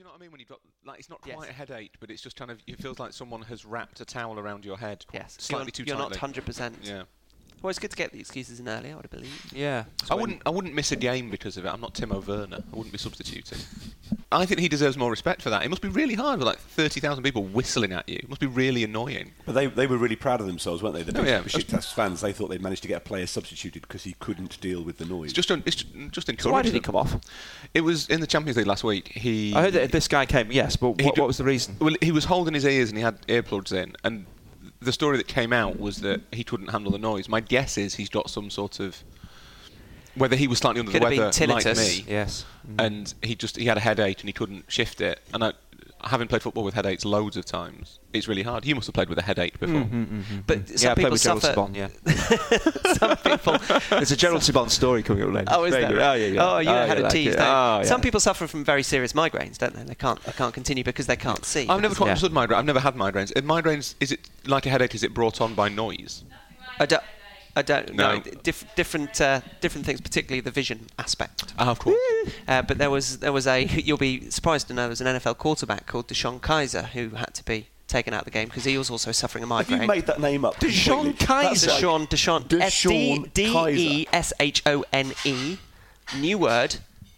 you know what I mean? When you've got like it's not Yes. quite a headache, but it's just kind of it feels like someone has wrapped a towel around your head. Yes, slightly you're, too you're tightly. not hundred percent. Yeah. Well, it's good to get the excuses in early. I would believe. Yeah. I wouldn't. I wouldn't miss a game because of it. I'm not Timo Werner. I wouldn't be substituting. I think he deserves more respect for that. It must be really hard with like thirty thousand people whistling at you. It must be really annoying. But they, they were really proud of themselves, weren't they? The Oh, yeah. Besiktas fans, they thought they'd managed to get a player substituted because he couldn't deal with the noise. It's just. un- It's ju- just encouraging. So why did he come off? It was in the Champions League last week. He. I heard that this guy came. Yes, but what, ju- what was the reason? Well, he was holding his ears and he had earplugs in, and the story that came out was that he couldn't handle the noise. My guess is he's got some sort of whether he was slightly under Could the weather like me, Yes. Mm. and he just he had a headache and he couldn't shift it. And I, having played football with headaches loads of times, it's really hard. You must have played with a headache before. Mm-hmm, mm-hmm, mm-hmm. But some Mm-hmm, yeah, I played people with Gerald suffer. Sibon, yeah. some people. There's a Gerald Sibon story coming up later. Oh, is Very that good. right? Oh, yeah, yeah. Oh, you oh, had yeah, a tease. it. Oh, yeah. Some people suffer from very serious migraines, don't they? They can't. They can't continue because they can't see. I've never quite Yeah. understood migraine. I've never had migraines. Are migraines is it like a headache? Is it brought on by noise? I don't. I don't No. know. Diff- different, uh, different things, particularly the vision aspect. Ah, of course. Uh, but there was, there was a. You'll be surprised to know there was an NFL quarterback called DeShone Kizer who had to be taken out of the game because he was also suffering a Have migraine. you made that name up? DeShone? Kizer. That's like- DeShone, DeShone, DeShone D Kizer. E S H O N E, new word,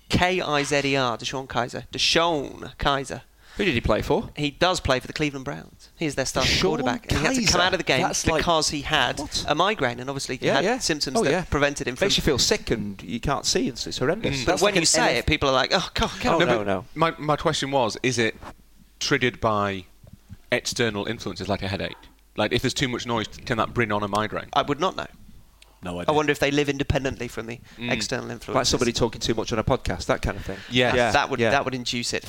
K I Z E R, DeShone Kizer, DeShone Kizer. Who did he play for? He does play for the Cleveland Browns. He's their starting DeShone quarterback. And he had to come out of the game That's like- because he had What? a migraine and obviously he Yeah, had yeah. symptoms Oh, that yeah. prevented him from. Makes you feel sick and you can't see. It's, it's horrendous. Mm. but That's when like you say NF it, people are like, "Oh God, Oh, God." no, but no. My my question was: Is it triggered by external influences like a headache? Like if there's too much noise, can that bring on a migraine? I would not know. No I idea. wonder if they live independently from the Mm. external influence. Like somebody talking too much on a podcast, that kind of thing. Yeah. yeah. that would yeah. that would induce it.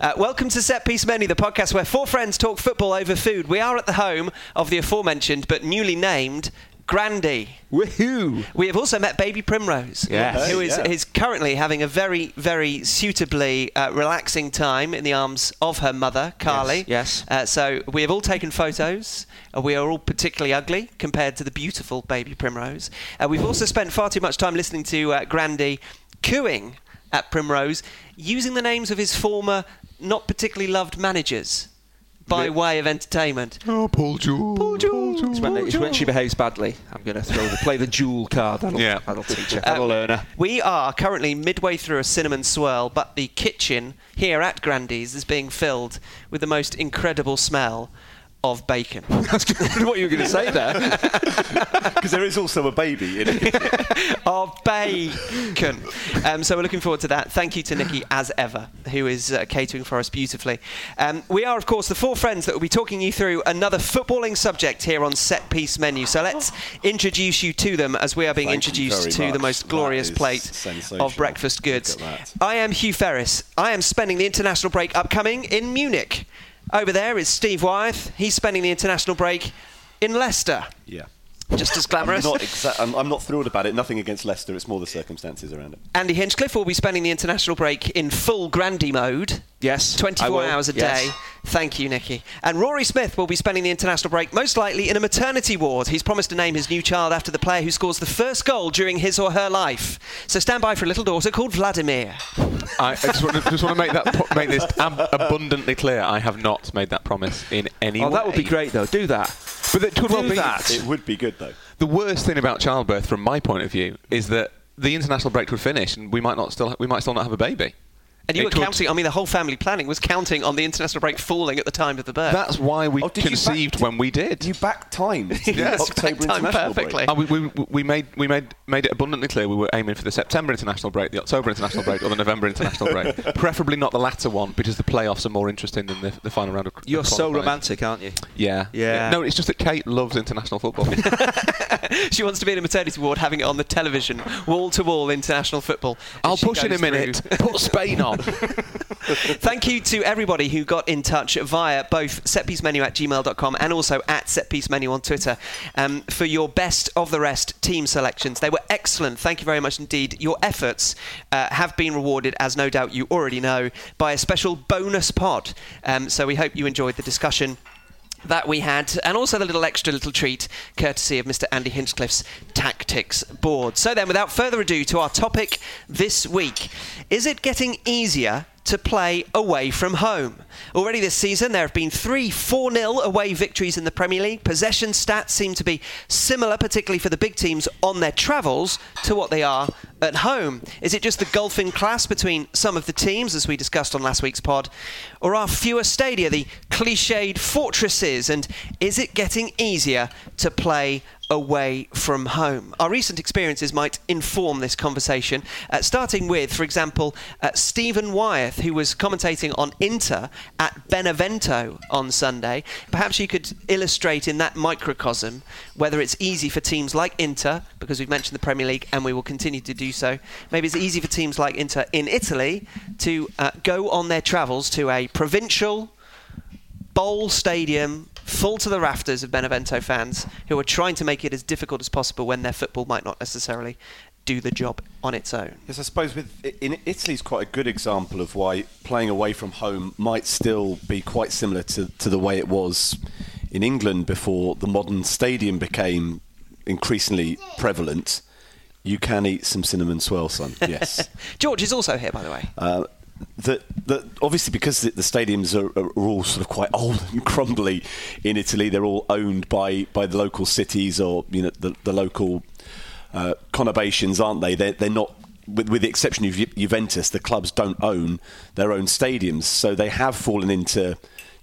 Uh, welcome to Set Piece Menu, the podcast where four friends talk football over food. We are at the home of the aforementioned but newly named Grandy. Woohoo! We have also met Baby Primrose, Yes. who is, Yeah. is currently having a very, very suitably uh, relaxing time in the arms of her mother, Carly. yes. Uh, so we have all taken photos. Uh, we are all particularly ugly compared to the beautiful Baby Primrose. Uh, we've also spent far too much time listening to uh, Grandy cooing at Primrose, using the names of his former, not particularly loved managers by Re- way of entertainment. Oh, Paul Jewell. Paul It's when, it's when she behaves badly. I'm going to throw the, play the Jewell card. That'll, Yeah. that'll teach her. Uh, That'll learn her. We are currently midway through a cinnamon swirl, but the kitchen here at Grandy's is being filled with the most incredible smell of bacon. That's what you were going to say there. Because there is also a baby in it. of bacon. Um, so we're looking forward to that. Thank you to Nikki, as ever, who is uh, catering for us beautifully. Um, we are, of course, the four friends that will be talking you through another footballing subject here on Set Piece Menu. So let's introduce you to them as we are being Thank introduced to the most glorious plate of breakfast goods. Look at that. I am Hugh Ferris. I am spending the international break upcoming in Munich. Over there is Steve Wyeth. He's spending the international break in Leicester. Yeah. Just as I'm glamorous. not, exa- I'm, I'm not thrilled about it. Nothing against Leicester. It's more the circumstances around it. Andy Hinchcliffe will be spending the international break in full Grandy mode. Yes. I 24 will. hours a Yes. day. Thank you, Nikki. And Rory Smith will be spending the international break most likely in a maternity ward. He's promised to name his new child after the player who scores the first goal during his or her life. So stand by for a little daughter called Vladimir. I, I just want to just want to make that make this ab- abundantly clear. I have not made that promise in any Oh, way. that would be great, though. Do that. But it could well Do be that. It would be good though. The worst thing about childbirth, from my point of view, is that the international break would finish and we might not still we might still not have a baby. And you It were could- counting, I mean, the whole family planning was counting on the international break falling at the time of the birth. That's why we Oh, conceived back- when we did. You back time to the Yes, October back time international perfectly. break. Uh, we, we, we made we made made it abundantly clear we were aiming for the September international break, the October international break, or the November international break. Preferably not the latter one because the playoffs are more interesting than the, the final round of. of You're so romantic, aren't you? Yeah. Yeah. No, it's just that Kate loves international football. she wants to be in a maternity ward having it on the television, wall to wall international football. I'll push in a goes through. minute. Put Spain on. Thank you to everybody who got in touch via both setpiecemenu at gmail.com and also at setpiecemenu on Twitter um, for your best of the rest team selections. They were excellent. Thank you very much indeed. Your efforts uh, have been rewarded, as no doubt you already know, by a special bonus pod. Um, so we hope you enjoyed the discussion that we had, and also the little extra little treat courtesy of Mr. Andy Hinchcliffe's tactics board. So then, without further ado, to our topic this week: Is it getting easier to play away from home. Already this season, there have been three 4 0 away victories in the Premier League. Possession stats seem to be similar, particularly for the big teams on their travels, to what they are at home. Is it just the golfing class between some of the teams, as we discussed on last week's pod, or are fewer stadia the cliched fortresses? And is it getting easier to play away from home. Our recent experiences might inform this conversation, uh, starting with, for example, uh, Stephen Wyeth, who was commentating on Inter at Benevento on Sunday. Perhaps you could illustrate in that microcosm whether it's easy for teams like Inter, because we've mentioned the Premier League and we will continue to do so. Maybe it's easy for teams like Inter in Italy to uh, go on their travels to a provincial bowl stadium full to the rafters of Benevento fans who are trying to make it as difficult as possible when their football might not necessarily do the job on its own. Yes, I suppose with in Italy's quite a good example of why playing away from home might still be quite similar to, to the way it was in England before the modern stadium became increasingly prevalent. You can eat some cinnamon swirl, son. Yes. George is also here, by the way. Uh, that, that obviously because the, the stadiums are, are, all sort of quite old and crumbly in Italy, they're all owned by, by the local cities or you know the, the local uh, conurbations, aren't they? They're, they're not. With, with the exception of Ju- Juventus, the clubs don't own their own stadiums, so they have fallen into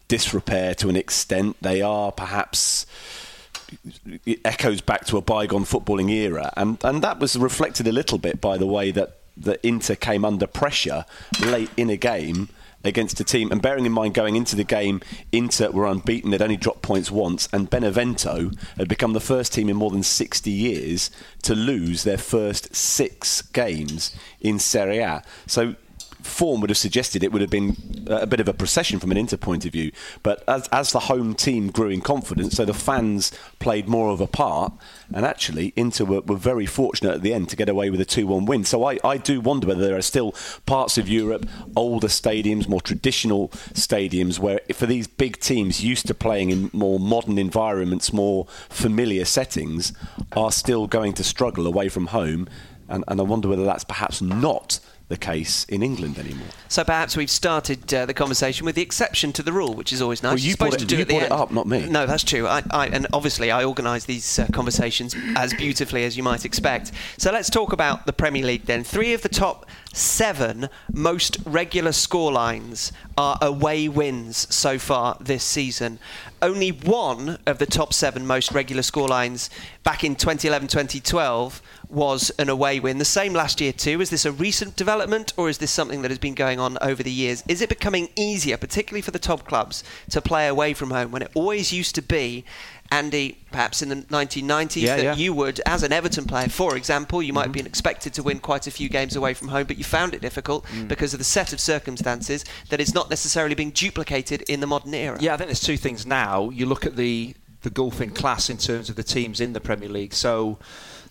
disrepair to an extent. They are perhaps it echoes back to a bygone footballing era, and and that was reflected a little bit by the way that that Inter came under pressure late in a game against a team. And bearing in mind, going into the game, Inter were unbeaten. They'd only dropped points once, and Benevento had become the first team in more than 60 years to lose their first six games in Serie A. So form would have suggested it would have been uh, a bit of a procession from an Inter point of view. But as, as the home team grew in confidence, so the fans played more of a part, and actually Inter were, were very fortunate at the end to get away with a 2 1 win. So I, I do wonder whether there are still parts of Europe, older stadiums, more traditional stadiums, where for these big teams used to playing in more modern environments, more familiar settings, are still going to struggle away from home. And, and I wonder whether that's perhaps not the case in England anymore. So perhaps we've started uh, the conversation with the exception to the rule, which is always nice. Well, you You're supposed brought it- to do you brought it up, not me. No, that's true. I, I, and obviously, I organise these uh, conversations as beautifully as you might expect. So let's talk about the Premier League then. Three of the top seven most regular scorelines are away wins so far this season. Only one of the top seven most regular scorelines back in 2011 2012 was an away win. The same last year, too. Is this a recent development or is this something that has been going on over the years? Is it becoming easier, particularly for the top clubs, to play away from home when it always used to be? Andy, perhaps in the 1990s, Yeah, that yeah. you would, as an Everton player, for example, you might mm-hmm. have been expected to win quite a few games away from home, but you found it difficult mm. because of the set of circumstances that is not necessarily being duplicated in the modern era. Yeah, I think there's two things now. You look at the the golfing class in terms of the teams in the Premier League. So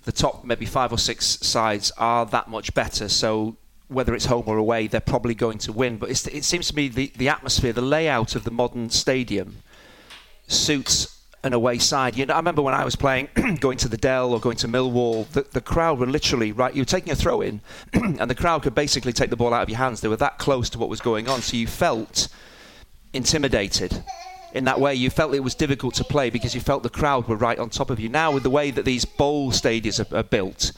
the top maybe five or six sides are that much better. So whether it's home or away, they're probably going to win. But it's, it seems to me the, the atmosphere, the layout of the modern stadium suits an away side. You know, I remember when I was playing, going to the Dell or going to Millwall, the, the crowd were literally right. You were taking a throw in, and the crowd could basically take the ball out of your hands. They were that close to what was going on, so you felt intimidated. In that way, you felt it was difficult to play because you felt the crowd were right on top of you. Now, with the way that these bowl stadiums are, are built,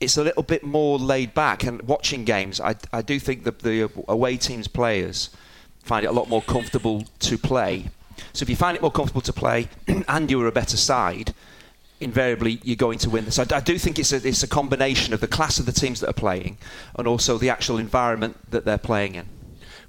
it's a little bit more laid back. And watching games, I, I do think that the away teams' players find it a lot more comfortable to play. So if you find it more comfortable to play, and you're a better side, invariably you're going to win. So I, I do think it's a, it's a combination of the class of the teams that are playing, and also the actual environment that they're playing in.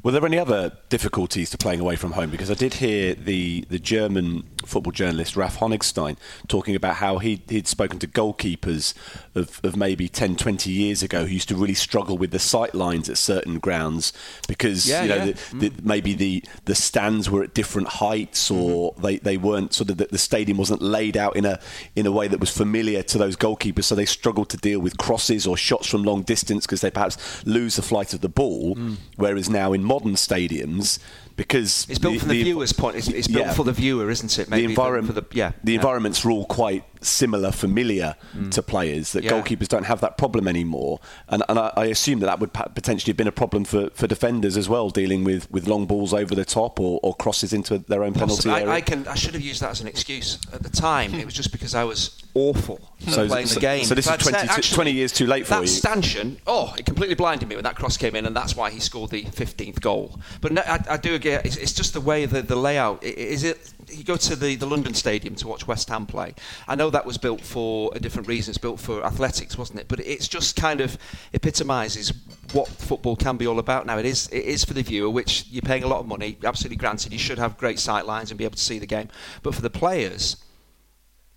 Were there any other difficulties to playing away from home? Because I did hear the, the German football journalist Ralf Honigstein talking about how he, he'd spoken to goalkeepers of, of maybe 10, 20 years ago who used to really struggle with the sight lines at certain grounds because Yeah, you know yeah. the, the, mm. maybe the, the stands were at different heights or mm-hmm. they, they weren't sort of the, the stadium wasn't laid out in a in a way that was familiar to those goalkeepers. So they struggled to deal with crosses or shots from long distance because they perhaps lose the flight of the ball. Mm. Whereas now in modern stadiums because It's built the, from the, the- viewer's point. It's, it's built Yeah. for the viewer, isn't it? Maybe the environment, the yeah. the yeah. environments are all quite similar, familiar mm. to players. That Yeah. goalkeepers don't have that problem anymore, and, and I, I assume that that would potentially have been a problem for, for defenders as well, dealing with, with long balls over the top or, or crosses into their own penalty I, area. I can. I should have used that as an excuse at the time. it was just because I was awful So- playing so- the game. so this is I'd said, 20 actually, 20 years too late for that you. stanchion, oh, it completely blinded me when that cross came in, and that's why he scored the 15th goal. But no, I, I do get. It's, it's just the way the, the layout. Is it? You go to the, the London Stadium to watch West Ham play. I know that was built for a different reason. It's built for athletics, wasn't it? But it's just kind of epitomises what football can be all about now. It is it is for the viewer, which you're paying a lot of money. Absolutely granted, you should have great sight lines and be able to see the game. But for the players,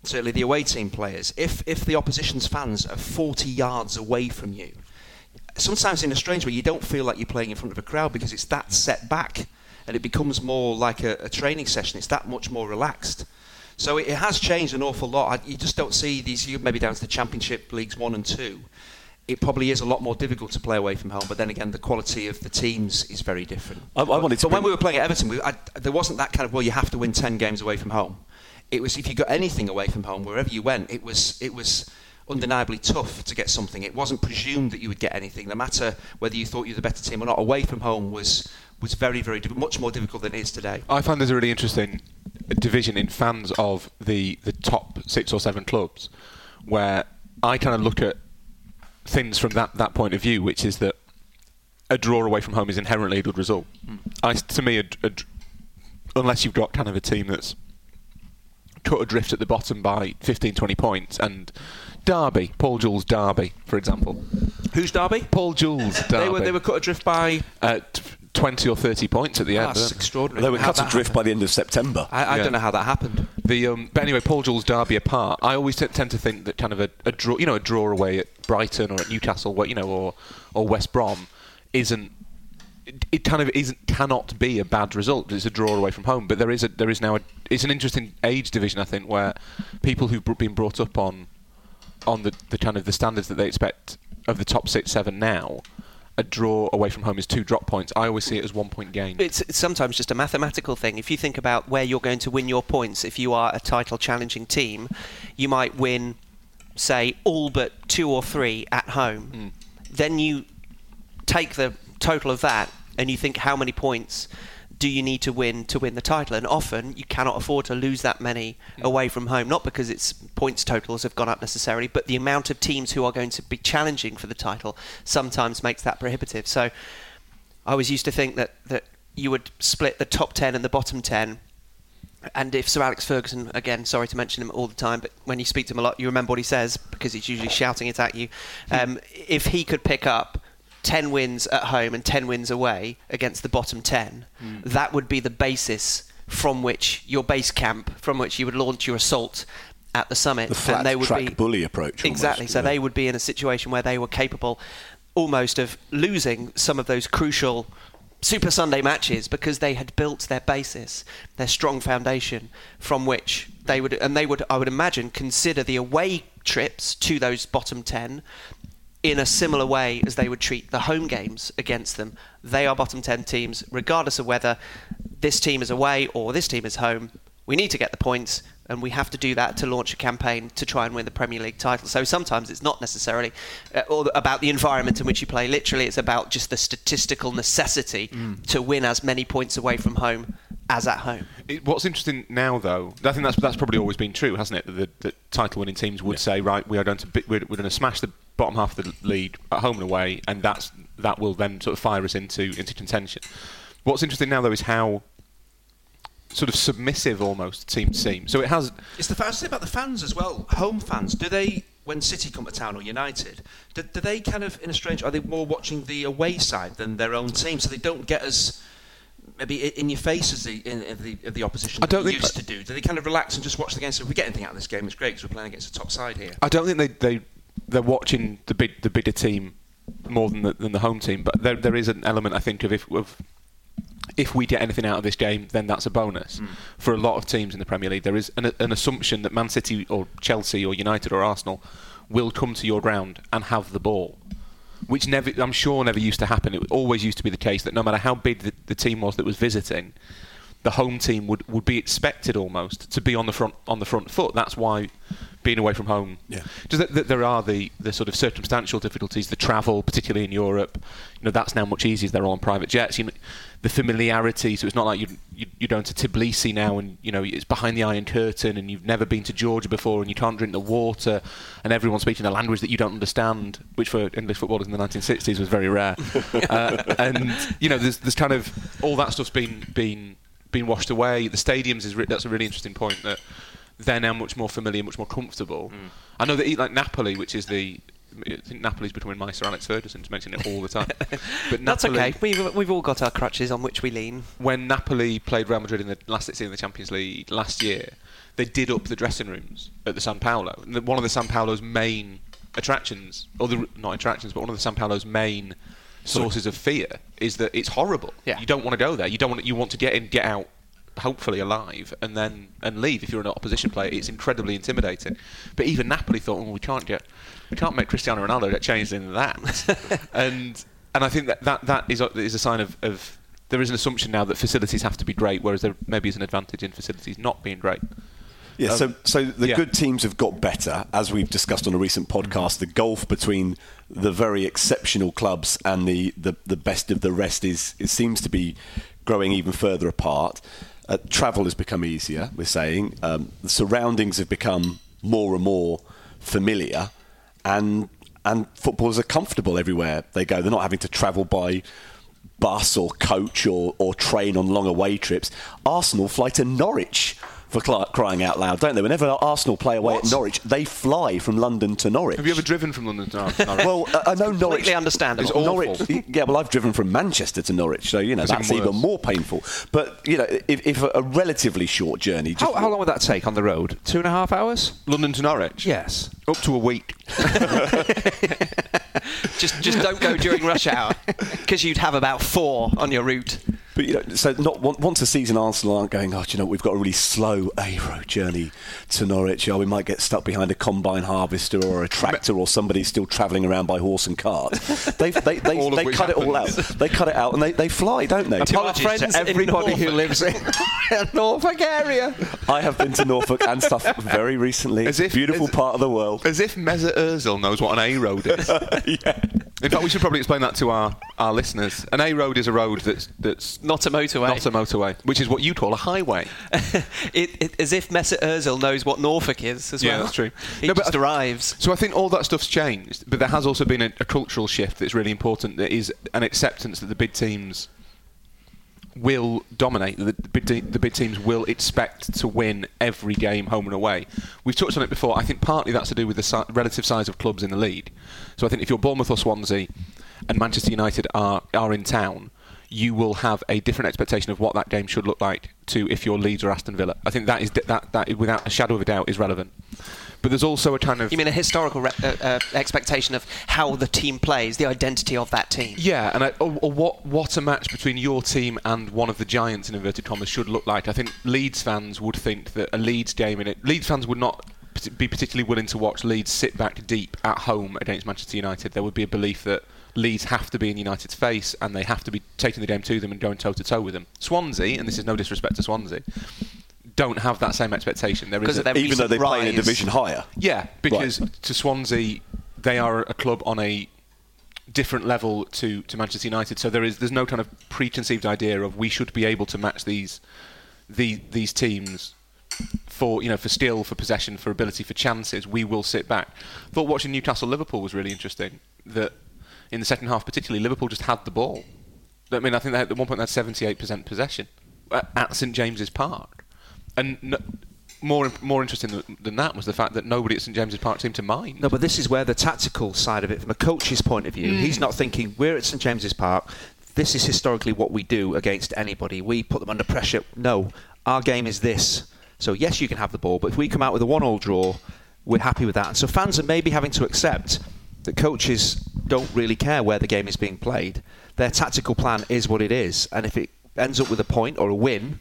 certainly the away team players, if if the opposition's fans are 40 yards away from you, sometimes in a strange way, you don't feel like you're playing in front of a crowd because it's that set back, and it becomes more like a, a training session. It's that much more relaxed. So it, it has changed an awful lot. I, you just don't see these. You maybe down to the Championship leagues one and two. It probably is a lot more difficult to play away from home, but then again, the quality of the teams is very different. I- I wanted to but when we were playing at Everton, we, I, there wasn't that kind of well, you have to win ten games away from home. It was if you got anything away from home, wherever you went, it was it was undeniably tough to get something. It wasn't presumed that you would get anything, no matter whether you thought you were the better team or not. Away from home was was very very much more difficult than it is today. I find there's a really interesting division in fans of the the top six or seven clubs, where I kind of look at things from that, that point of view, which is that a draw away from home is inherently a good result. Hmm. I, to me, a, a unless you've got kind of a team that's cut adrift at the bottom by 15, 20 points, and Derby, Paul Jewell's Derby, for example. Who's Derby? Paul Jewell's Derby. They were they were cut adrift by. uh, t- 20 or 30 points at the end. That's weren't extraordinary. they were How'd cut adrift happen? by the end of September. I, I Yeah. don't know how that happened. The um, but anyway, Paul Jewell's Derby apart, I always t- tend to think that kind of a, a draw, you know, a draw away at Brighton or at Newcastle, where- you know, or or West Brom, isn't. It, kind of isn't cannot be a bad result. It's a draw away from home, but there is a there is now a it's an interesting age division I think where people who've been brought up on on the, the kind of the standards that they expect of the top six seven now, a draw away from home is two drop points. I always see it as one point gain. It's, it's sometimes just a mathematical thing. If you think about where you're going to win your points, if you are a title challenging team, you might win, say, all but two or three at home. Hmm. Then you take the total of that and you think how many points do you need to win to win the title? And often you cannot afford to lose that many away from home, not because its points totals have gone up necessarily, but the amount of teams who are going to be challenging for the title sometimes makes that prohibitive. So I was used to think that, that you would split the top 10 and the bottom 10. And if Sir Alex Ferguson, again, sorry to mention him all the time, but when you speak to him a lot, you remember what he says because he's usually shouting it at you. Um, if he could pick up 10 wins at home and 10 wins away against the bottom 10, hmm. that would be the basis from which your base camp, from which you would launch your assault at the summit. The flat and they would track be, bully approach. almost, Exactly. So yeah. they would be in a situation where they were capable almost of losing some of those crucial Super Sunday matches because they had built their basis, their strong foundation from which they would, and they would, I would imagine, consider the away trips to those bottom 10 in a similar way as they would treat the home games against them. They are bottom 10 teams, regardless of whether this team is away or this team is home. We need to get the points, and we have to do that to launch a campaign to try and win the Premier League title. So sometimes it's not necessarily uh, about the environment in which you play. Literally, it's about just the statistical necessity to win as many points away from home as at home. It, what's interesting now, though, I think that's that's probably always been true, hasn't it? That the, the title-winning teams would say, right, we are going to bi- we're, we're going to smash the bottom half of the league at home and away, and that's that will then sort of fire us into into contention. What's interesting now, though, is how sort of submissive almost team seem. So it has. It's the first thing about the fans as well. Home fans, do they, when City come to town or United, do, do they kind of, in a strange, are they more watching the away side than their own team, so they don't get as maybe in your face as the in, in the, of the opposition I don't think- used to do? Do they kind of relax and just watch the game? So if we get anything out of this game, it's great because we're playing against the top side here. I don't think they they they're watching the big the bigger team more than the, than the home team, but there there is an element I think of if of if we get anything out of this game, then that's a bonus. Mm. For a lot of teams in the Premier League, there is an, an assumption that Man City or Chelsea or United or Arsenal will come to your ground and have the ball. which never, I'm sure, never used to happen. It always used to be the case that no matter how big the, the team was that was visiting, the home team would, would be expected almost to be on the front on the front foot. That's why being away from home. Yeah. Just that, that there are the, the sort of circumstantial difficulties, the travel, particularly in Europe. You know that's now much easier. They're all on private jets. You know, the familiarity. So it's not like you, you you're going to Tbilisi now and you know it's behind the Iron Curtain and you've never been to Georgia before and you can't drink the water and everyone's speaking a language that you don't understand, which for English footballers in the 1960s was very rare. uh, and you know there's there's kind of all that stuff's been been been washed away. The stadiums is re- that's a really interesting point that they're now much more familiar, much more comfortable. Mm. I know that eat like Napoli, which is the I think Napoli's becoming my Sir Alex Ferguson, mentioning it all the time. But That's okay. We've, we've all got our crutches on which we lean. When Napoli played Real Madrid in the last 16 in the Champions League last year, they did up the dressing rooms at the San Paolo. One of the San Paolo's main attractions, or the not attractions, but one of the San Paolo's main sources of fear is that it's horrible. Yeah. You don't want to go there. You don't want. You want to get in, get out, hopefully alive, and then and leave. If you're an opposition player, it's incredibly intimidating. But even Napoli thought, well, we can't get, we can't make Cristiano Ronaldo get changed into that. and and I think that that, that is a, is a sign of, of there is an assumption now that facilities have to be great, whereas there maybe is an advantage in facilities not being great. Yeah, so um, so the yeah. good teams have got better, as we've discussed on a recent podcast. The gulf between the very exceptional clubs and the, the, the best of the rest is it seems to be growing even further apart. Uh, travel has become easier. We're saying um, the surroundings have become more and more familiar, and and footballers are comfortable everywhere they go. They're not having to travel by bus or coach or, or train on long away trips. Arsenal fly to Norwich for cli- crying out loud, don't they? Whenever Arsenal play away at Norwich, they fly from London to Norwich. Have you ever driven from London to Norwich? Well, uh, I know Norwich. Completely understandable. It's awful. Norwich, yeah, well, I've driven from Manchester to Norwich, so you know It's that's even even more painful. But you know, if, if a, a relatively short journey, just How, how long would that take on the road? Two and a half hours? London to Norwich? Yes. Up to a week. Just just don't go during rush hour because you'd have about four on your route. But you know, so not once a season, Arsenal aren't going. Oh, do you know, we've got a really slow A road journey to Norwich. Oh, we might get stuck behind a combine harvester or a tractor, or somebody still travelling around by horse and cart. They they they, All of they which cut it all out. They cut it out and they, they fly, don't they? Apologies Friends to to everybody who lives in Norfolk area. I have been to Norfolk and stuff very recently. As if- beautiful as- part of the world. As if Mesut Ozil knows what an A road is. In fact, we should probably explain that to our, our listeners. An A road is a road that's that's Not a motorway. not a motorway, which is what you call a highway. it, it, as if Mesut Ozil knows what Norfolk is as Yeah, well. that's true. He No, just arrives. So I think all that stuff's changed, but there has also been a, a cultural shift that's really important. That is an acceptance that the big teams will dominate. The, the, big, teams will expect to win every game, home and away. We've touched on it before. I think partly that's to do with the si- relative size of clubs in the league. So I think if you're Bournemouth or Swansea, and Manchester United are are in town. You will have a different expectation of what that game should look like to if you're Leeds or Aston Villa. I think that is that that without a shadow of a doubt is relevant. But there's also a kind of You mean a historical re- uh, uh, expectation of how the team plays, the identity of that team? Yeah, and I, or, or what what a match between your team and one of the giants in inverted commas should look like. I think Leeds fans would think that a Leeds game in it. Leeds fans would not be particularly willing to watch Leeds sit back deep at home against Manchester United. There would be a belief that Leeds have to be in United's face and they have to be taking the game to them and going toe to toe with them. Swansea, and this is no disrespect to Swansea, don't have that same expectation. There is a- Even though they play in a division higher. yeah, because to Swansea, they are a club on a different level to, to Manchester United. So there is there's no kind of preconceived idea of we should be able to match these the, these teams for you know for skill, for possession, for ability, for chances. We will sit back. Thought watching Newcastle Liverpool was really interesting. That in the second half, particularly Liverpool just had the ball. I mean, I think they had, at one point they had 78% possession at, St James's Park, and no, more more interesting than, than that was the fact that nobody at St James's Park seemed to mind. No, but this is where the tactical side of it, from a coach's point of view, mm. he's not thinking we're at St James's Park. This is historically what we do against anybody. We put them under pressure. No, our game is this. So yes, you can have the ball, but if we come out with a one-all draw, we're happy with that. And so fans are maybe having to accept that coaches don't really care where the game is being played. Their tactical plan is what it is, and if it ends up with a point or a win,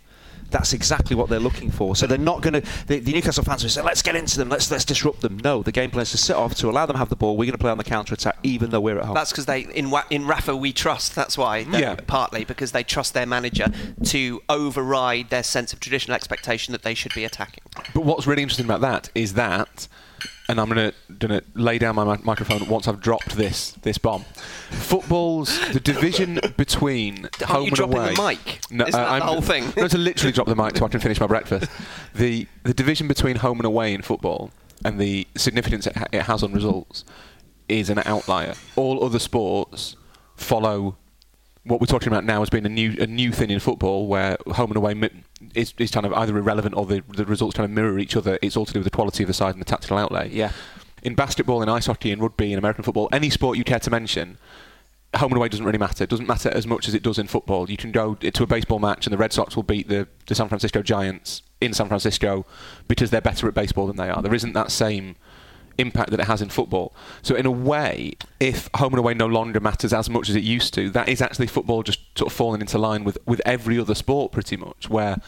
that's exactly what they're looking for. So they're not going to. The, the, Newcastle fans will say, "Let's get into them. Let's let's disrupt them." No, the game plan is to sit off to allow them have the ball. We're going to play on the counter attack, even though we're at home. That's because they in in Rafa we trust. That's why. Yeah. Partly because they trust their manager to override their sense of traditional expectation that they should be attacking. But what's really interesting about that is that, and I'm going to gonna lay down my mi- microphone once I've dropped this this bomb. Football's the division between Aren't home you and dropping away. the mic? No, Isn't uh, that the I'm- whole thing? No, to literally drop the mic so I can finish my breakfast. The the division between home and away in football and the significance it, ha- it has on results is an outlier. All other sports follow what we're talking about now as being a new a new thing in football, where home and away mi- is, is kind of either irrelevant or the, the results kind of mirror each other. It's all to do with the quality of the side and the tactical outlay. Yeah. In basketball, in ice hockey, in rugby, in American football, any sport you care to mention, home and away doesn't really matter. It doesn't matter as much as it does in football. You can go to a baseball match and the Red Sox will beat the, the San Francisco Giants in San Francisco because they're better at baseball than they are. There isn't that same impact that it has in football. So in a way, if home and away no longer matters as much as it used to, that is actually football just sort of falling into line with, with every other sport pretty much, where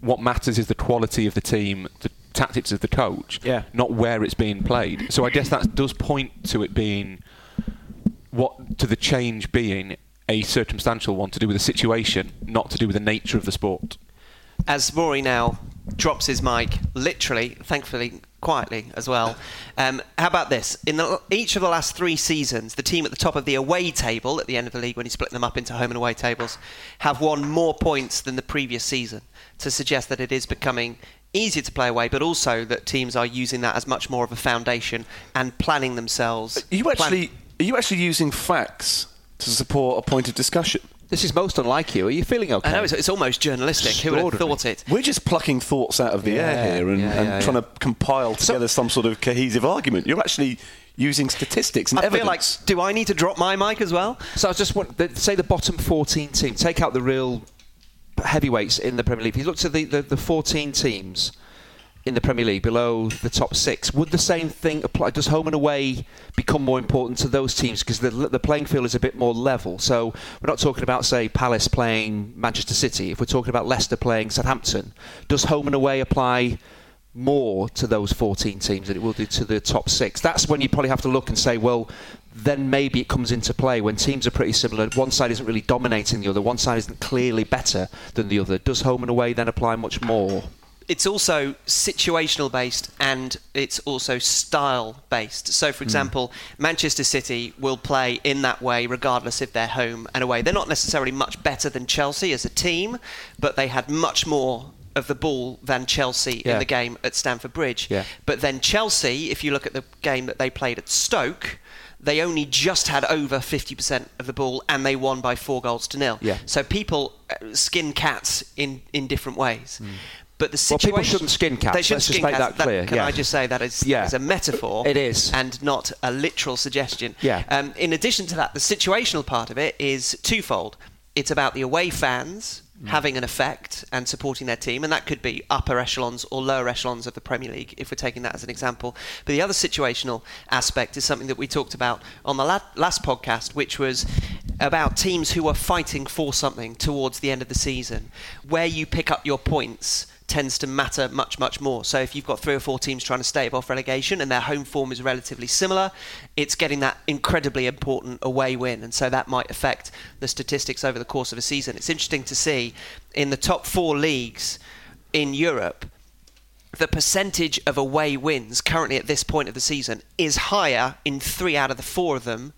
what matters is the quality of the team, the tactics of the coach, Yeah. not where it's being played. So I guess that does point to it being what to the change being a circumstantial one to do with the situation, not to do with the nature of the sport. As Rory now drops his mic, literally, thankfully, quietly as well. Um, how about this? In the, each of the last three seasons, the team at the top of the away table at the end of the league, when you split them up into home and away tables, have won more points than the previous season, to suggest that it is becoming easier to play away, but also that teams are using that as much more of a foundation and planning themselves. Are you plan- actually are you actually using facts to support a point of discussion? This is most unlike you. Are you feeling okay? I know it's, it's almost journalistic. Who would have thought it? We're just plucking thoughts out of the Yeah, air here and, yeah, and yeah, trying yeah. to compile together some sort of cohesive argument. You're actually using statistics and I evidence. feel like, do I need to drop my mic as well? So I just want the, say the bottom 14 teams. Take out the real heavyweights in the Premier League. If you looked at the, the, the 14 teams in the Premier League below the top six, would the same thing apply? Does home and away become more important to those teams because the, the playing field is a bit more level? So we're not talking about say Palace playing Manchester City. If we're talking about Leicester playing Southampton, does home and away apply? more to those 14 teams than it will do to the top six. That's when you probably have to look and say, well, then maybe it comes into play when teams are pretty similar. One side isn't really dominating the other, one side isn't clearly better than the other. Does home and away then apply much more? It's also situational based and it's also style based. So, for example, Manchester City will play in that way regardless if they're home and away. They're not necessarily much better than Chelsea as a team, but they had much more of the ball than Chelsea Yeah. in the game at Stamford Bridge. Yeah. But then Chelsea, if you look at the game that they played at Stoke, they only just had over 50% of the ball and they won by four goals to nil. Yeah. So people uh, skin cats in, in different ways. But the Well, people shouldn't skin cats. They shouldn't Let's just skin make cats. that clear, Can yeah. I just say that is, Yeah. is a metaphor? It is. and not a literal suggestion. Yeah. Um, in addition to that, the situational part of it is twofold. It's about the away fans Mm. having an effect and supporting their team, and that could be upper echelons or lower echelons of the Premier League, if we're taking that as an example. But the other situational aspect is something that we talked about on the la- last podcast, which was about teams who are fighting for something towards the end of the season. Where you pick up your points tends to matter much, much more. So if you've got three or four teams trying to stay above relegation and their home form is relatively similar, it's getting that incredibly important away win. And so that might affect the statistics over the course of a season. It's interesting to see in the top four leagues in Europe, the percentage of away wins currently at this point of the season is higher in three out of the four of them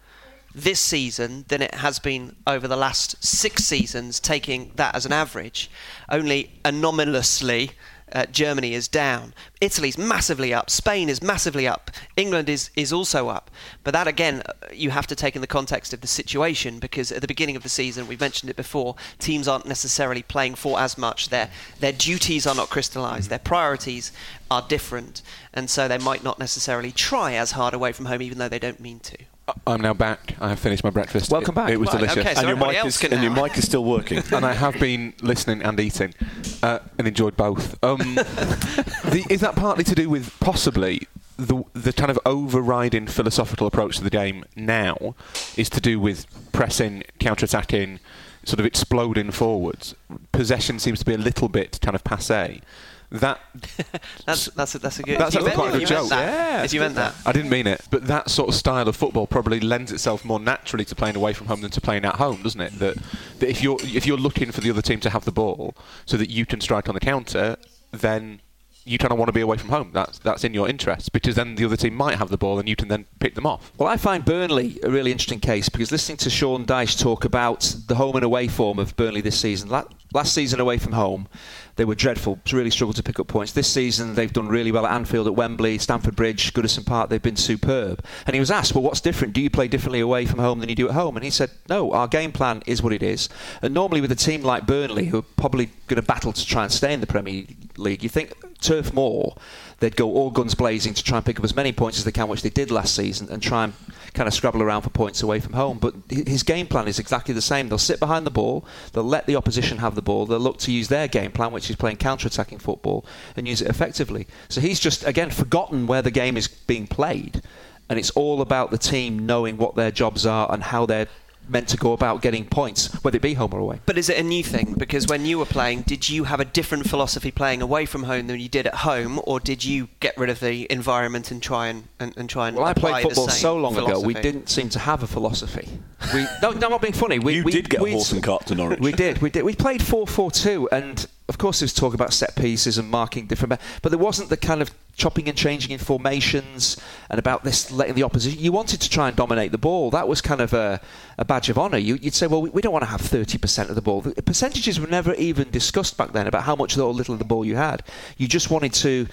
this season than it has been over the last six seasons, taking that as an average. Only anomalously, uh, Germany is down. Italy's massively up. Spain is massively up. England is, is also up. But that, again, uh, you have to take in the context of the situation because at the beginning of the season, we've mentioned it before, teams aren't necessarily playing for as much. Their, their duties are not crystallised. Their priorities are different. And so they might not necessarily try as hard away from home, even though they don't mean to. I'm now back. I have finished my breakfast. Welcome It- back. It, was Right, delicious. okay, so and your mic is can and your mic is still working. and I have been listening and eating, uh, and enjoyed both. Um, the, is that partly to do with possibly the the kind of overriding philosophical approach to the game now is to do with pressing, counter-attacking, sort of exploding forwards, possession seems to be a little bit kind of passe. That That's that's a, that's a good. That's you actually meant, quite a good joke. That. Yeah, if you meant that. I didn't mean it, but that sort of style of football probably lends itself more naturally to playing away from home than to playing at home, doesn't it? That, that if you're if you're looking for the other team to have the ball so that you can strike on the counter, then you kind of want to be away from home. That's that's in your interest because then the other team might have the ball and you can then pick them off. Well, I find Burnley a really interesting case because listening to Sean Dyche talk about the home and away form of Burnley this season, last season away from home, they were dreadful, really struggled to pick up points. This season, they've done really well at Anfield, at Wembley, Stamford Bridge, Goodison Park, they've been superb. And he was asked, well, what's different? Do you play differently away from home than you do at home? And he said, no, our game plan is what it is. And normally with a team like Burnley, who are probably going to battle to try and stay in the Premier League, you think Turf Moor, they'd go all guns blazing to try and pick up as many points as they can, which they did last season, and try and kind of scrabble around for points away from home. But his game plan is exactly the same. They'll sit behind the ball, they'll let the opposition have the ball, they'll look to use their game plan, which is playing counter-attacking football, and use it effectively. So he's just again forgotten where the game is being played, and it's all about the team knowing what their jobs are and how they're meant to go about getting points, whether it be home or away. But is it a new thing? Because when you were playing, did you have a different philosophy playing away from home than you did at home, or did you get rid of the environment and try and, and, and try and? Well, I played football so long philosophy? ago, we didn't seem to have a philosophy. We, no, no, I'm not being funny. We, you we, did get we, a horse and cart to Norwich. We did, we did. We played 4-4-2, and of course, there was talk about set pieces and marking different, but there wasn't the kind of chopping and changing in formations and about this letting the opposition. You wanted to try and dominate the ball. That was kind of a, a badge of honour. You, would say, well, we, we, don't want to have 30% of the ball. The percentages were never even discussed back then about how much or little of the ball you had. You just wanted to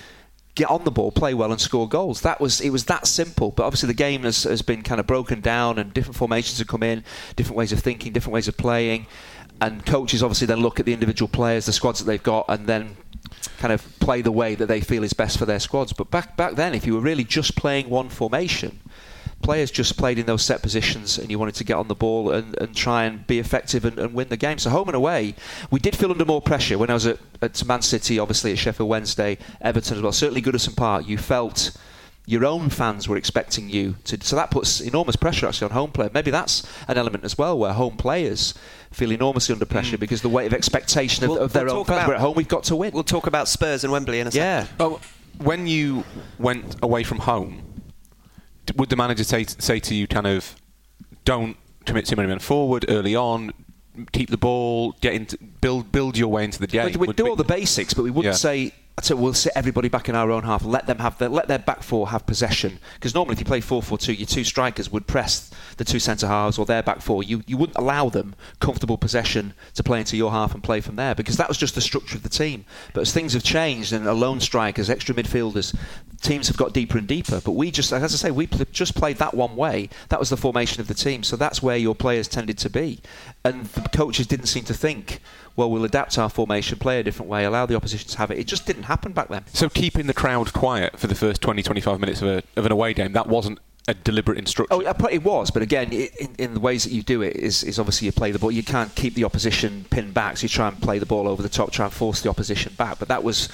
get on the ball, play well, and score goals. That was it was that simple. But obviously, the game has, has been kind of broken down, and different formations have come in, different ways of thinking, different ways of playing and coaches obviously then look at the individual players, the squads that they've got, and then kind of play the way that they feel is best for their squads. But back back then, if you were really just playing one formation, players just played in those set positions, and you wanted to get on the ball and, and try and be effective and, and win the game. So home and away, we did feel under more pressure when I was at, at Man City, obviously at Sheffield Wednesday, Everton as well. Certainly Goodison Park, you felt your own fans were expecting you to. So that puts enormous pressure actually on home player. Maybe that's an element as well where home players feel enormously under pressure mm. because the weight of expectation of, we'll, of their we'll own fans. About, we're at home, we've got to win. We'll talk about Spurs and Wembley in a second. Yeah. Oh, when you went away from home, would the manager say say to you, kind of, don't commit too many men forward early on? Keep the ball, get into build build your way into the game. We'd, we'd do all the basics, but we wouldn't yeah. say so we'll sit everybody back in our own half. Let them have the, let their back four have possession. Because normally, if you play 4-4-2, your two strikers would press the two centre halves or their back four. You you wouldn't allow them comfortable possession to play into your half and play from there because that was just the structure of the team. But as things have changed and alone strikers, extra midfielders, teams have got deeper and deeper. But we just, as I say, we just played that one way. That was the formation of the team. So that's where your players tended to be, and the coaches didn't seem to think well, we'll adapt our formation, play a different way, allow the opposition to have it. It just didn't happen back then. So keeping the crowd quiet for the first 20, 25 minutes of, a, of an away game, that wasn't a deliberate instruction. Oh, it was, but again, in, in, the ways that you do it is, is obviously you play the ball. You can't keep the opposition pinned back, so you try and play the ball over the top, try and force the opposition back. But that was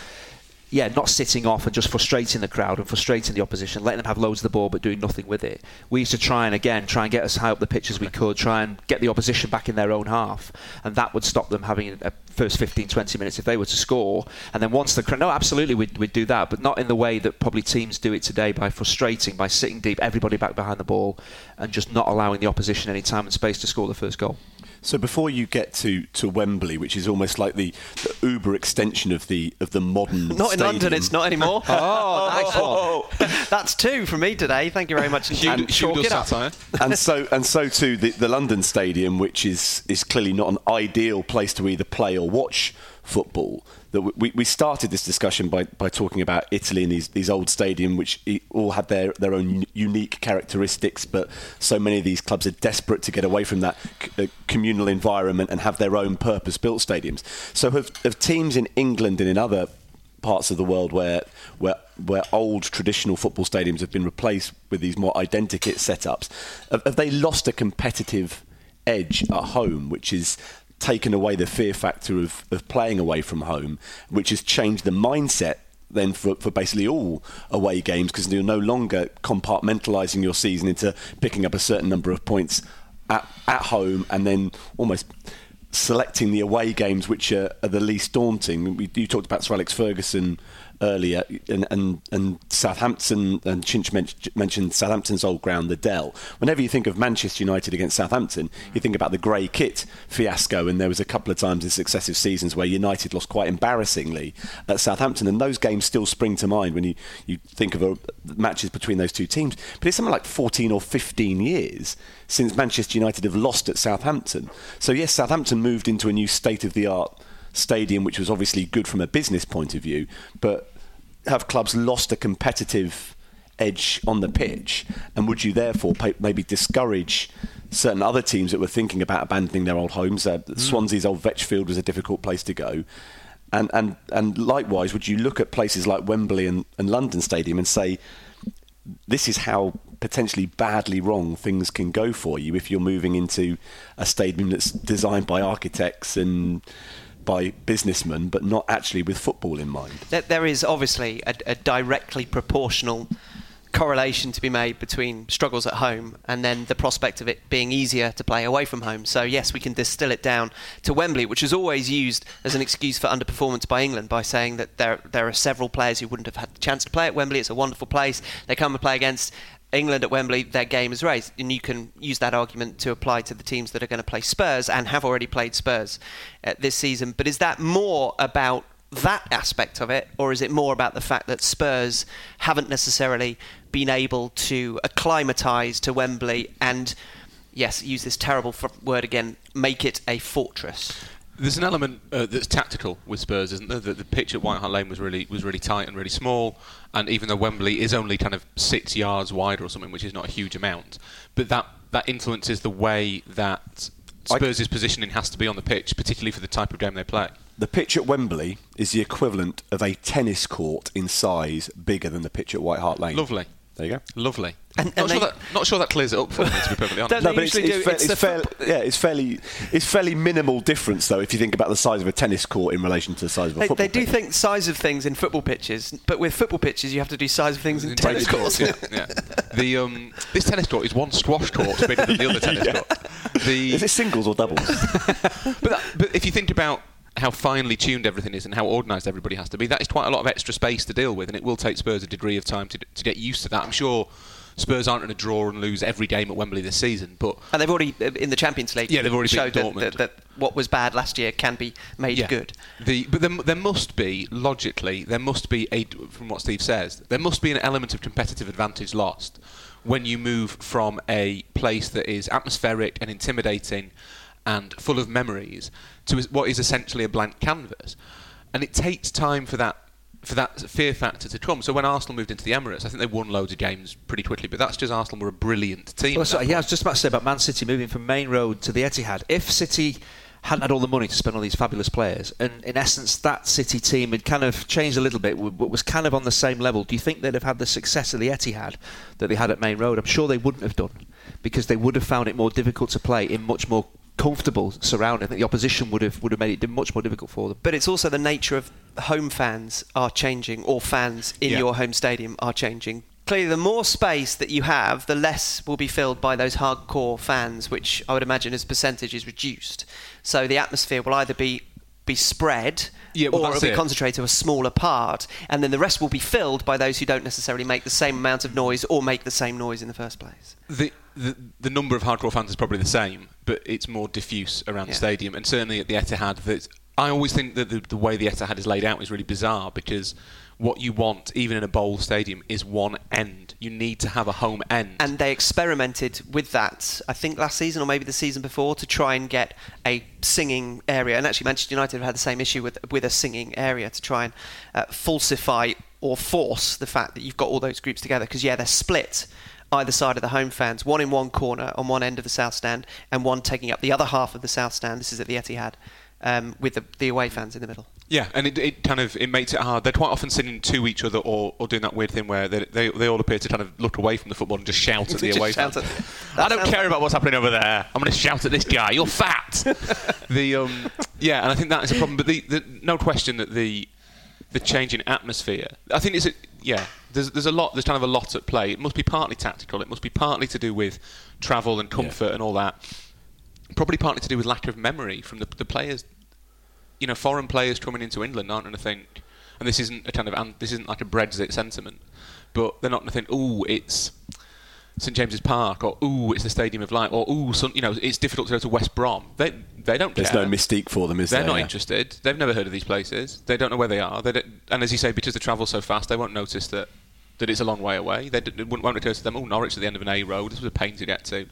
yeah, not sitting off and just frustrating the crowd and frustrating the opposition, letting them have loads of the ball but doing nothing with it. We used to try and again try and get as high up the pitch as we could, try and get the opposition back in their own half, and that would stop them having a first 15, 20 minutes if they were to score. And then once the crowd, no, absolutely we'd, we'd do that, but not in the way that probably teams do it today by frustrating, by sitting deep, everybody back behind the ball, and just not allowing the opposition any time and space to score the first goal. So before you get to, to Wembley, which is almost like the, the Uber extension of the of the modern not stadium. in London, it's not anymore. oh, nice one. Oh. That's two from me today. Thank you very much. And, chalk it up. and so and so too the, the London Stadium, which is is clearly not an ideal place to either play or watch football that we, we started this discussion by, by talking about Italy and these, these old stadium which all had their, their own unique characteristics but so many of these clubs are desperate to get away from that uh, communal environment and have their own purpose built stadiums. So have, have teams in England and in other parts of the world where where where old traditional football stadiums have been replaced with these more identikit setups have, have they lost a competitive edge at home which is taken away the fear factor of, of playing away from home, which has changed the mindset then for, for basically all away games because you're no longer compartmentalizing your season into picking up a certain number of points at, at home and then almost selecting the away games which are, are the least daunting. We, you talked about Sir Alex Ferguson earlier, and, and, and Southampton, and Chinch mentioned Southampton's old ground, the Dell. Whenever you think of Manchester United against Southampton, you think about the grey kit fiasco, and there was a couple of times in successive seasons where United lost quite embarrassingly at Southampton, and those games still spring to mind when you, you think of a, matches between those two teams. But it's something like 14 or 15 years since Manchester United have lost at Southampton. So, yes, Southampton moved into a new state of the art stadium, which was obviously good from a business point of view, but have clubs lost a competitive edge on the pitch? And would you therefore maybe discourage certain other teams that were thinking about abandoning their old homes? Uh, mm. Swansea's old Vetch Field was a difficult place to go. And, and, and likewise, would you look at places like Wembley and, and London Stadium and say, this is how potentially badly wrong things can go for you if you're moving into a stadium that's designed by architects and by businessmen, but not actually with football in mind. There is obviously a, a directly proportional correlation to be made between struggles at home and then the prospect of it being easier to play away from home. So yes, we can distill it down to Wembley, which is always used as an excuse for underperformance by England by saying that there there are several players who wouldn't have had the chance to play at Wembley. It's a wonderful place. They come and play against England at Wembley, their game is raised, and you can use that argument to apply to the teams that are going to play Spurs and have already played Spurs uh, this season. But is that more about that aspect of it, or is it more about the fact that Spurs haven't necessarily been able to acclimatise to Wembley and, yes, use this terrible word again, make it a fortress? There's an element uh, that's tactical with Spurs, isn't there? The, the pitch at White Hart Lane was really was really tight and really small, and even though Wembley is only kind of six yards wider or something, which is not a huge amount, but that that influences the way that Spurs' positioning has to be on the pitch, particularly for the type of game they play. The pitch at Wembley is the equivalent of a tennis court in size, bigger than the pitch at White Hart Lane. Lovely. There you go. Lovely. And, and not, sure that, not, sure that, clears it up for me, to be perfectly honest. no, but it's, it's, fa- it's, fair, yeah, it's fairly it's fairly minimal difference though if you think about the size of a tennis court in relation to the size of a they, football. They do think size of things in football pitches, but with football pitches you have to do size of things in, in tennis courts. yeah, yeah. The um, this tennis court is one squash court bigger than the other tennis yeah. court. The, is it singles or doubles? but, that, but if you think about how finely tuned everything is and how organised everybody has to be, that is quite a lot of extra space to deal with, and it will take Spurs a degree of time to, to get used to that. I'm sure Spurs aren't going to draw and lose every game at Wembley this season, but and they've already uh, in the Champions League. Yeah, they've already showed that, that, that, what was bad last year can be made yeah. good. The, but there, there must be logically there must be a from what Steve says there must be an element of competitive advantage lost when you move from a place that is atmospheric and intimidating and full of memories to what is essentially a blank canvas. And it takes time for that for that fear factor to come. So when Arsenal moved into the Emirates, I think they won loads of games pretty quickly. But that's just Arsenal were a brilliant team. Well, so, yeah, I was just about to say about Man City moving from Maine Road to the Etihad. If City hadn't had all the money to spend on these fabulous players, and in essence, that City team had kind of changed a little bit, but was kind of on the same level. Do you think they'd have had the success of the Etihad that they had at Maine Road? I'm sure they wouldn't have done because they would have found it more difficult to play in much more comfortable surrounding. I think the opposition would have would have made it much more difficult for them. But it's also the nature of home fans are changing, or fans in yeah. your home stadium are changing. Clearly, the more space that you have, the less will be filled by those hardcore fans, which I would imagine as percentage is reduced. So the atmosphere will either be be spread yeah, well, or it'll be it. concentrated to a smaller part, and then the rest will be filled by those who don't necessarily make the same amount of noise or make the same noise in the first place. The the, the number of hardcore fans is probably the same, but it's more diffuse around yeah. the stadium, and certainly at the Etihad. That I always think that the, the way the Etihad is laid out is really bizarre because what you want, even in a bowl stadium, is one end. You need to have a home end. And they experimented with that, I think last season or maybe the season before, to try and get a singing area. And actually, Manchester United have had the same issue with with a singing area to try and uh, falsify or force the fact that you've got all those groups together. Because yeah, they're split either side of the home fans, one in one corner on one end of the south stand, and one taking up the other half of the south stand. This is at the Etihad, um, with the, the away fans in the middle. Yeah, and it, it kind of it makes it hard. They're quite often sitting to each other or, or doing that weird thing where they, they, they all appear to kind of look away from the football and just shout at the away fans. I don't care about what's happening over there. I'm going to shout at this guy. You're fat. the um, yeah, and I think that is a problem. But the, the no question that the the change in atmosphere. I think it's a, yeah. There's there's a lot. There's kind of a lot at play. It must be partly tactical. It must be partly to do with travel and comfort yeah. and all that. probably partly to do with lack of memory from the, the players. You know, foreign players coming into England aren't going to think, and this isn't a kind of this isn't like a Brexit sentiment, but they're not going to think, oh, it's St James's Park, or ooh, it's the Stadium of Light, or ooh, some, you know, it's difficult to go to West Brom. They they don't There's care. no mystique for them, is there? They're not Yeah. interested. They've never heard of these places. They don't know where they are. They and as you say, because they travel so fast, they won't notice that, that it's a long way away. They d- wouldn't, won't occur to them. Oh, Norwich at the end of an A road. This was a pain to get to.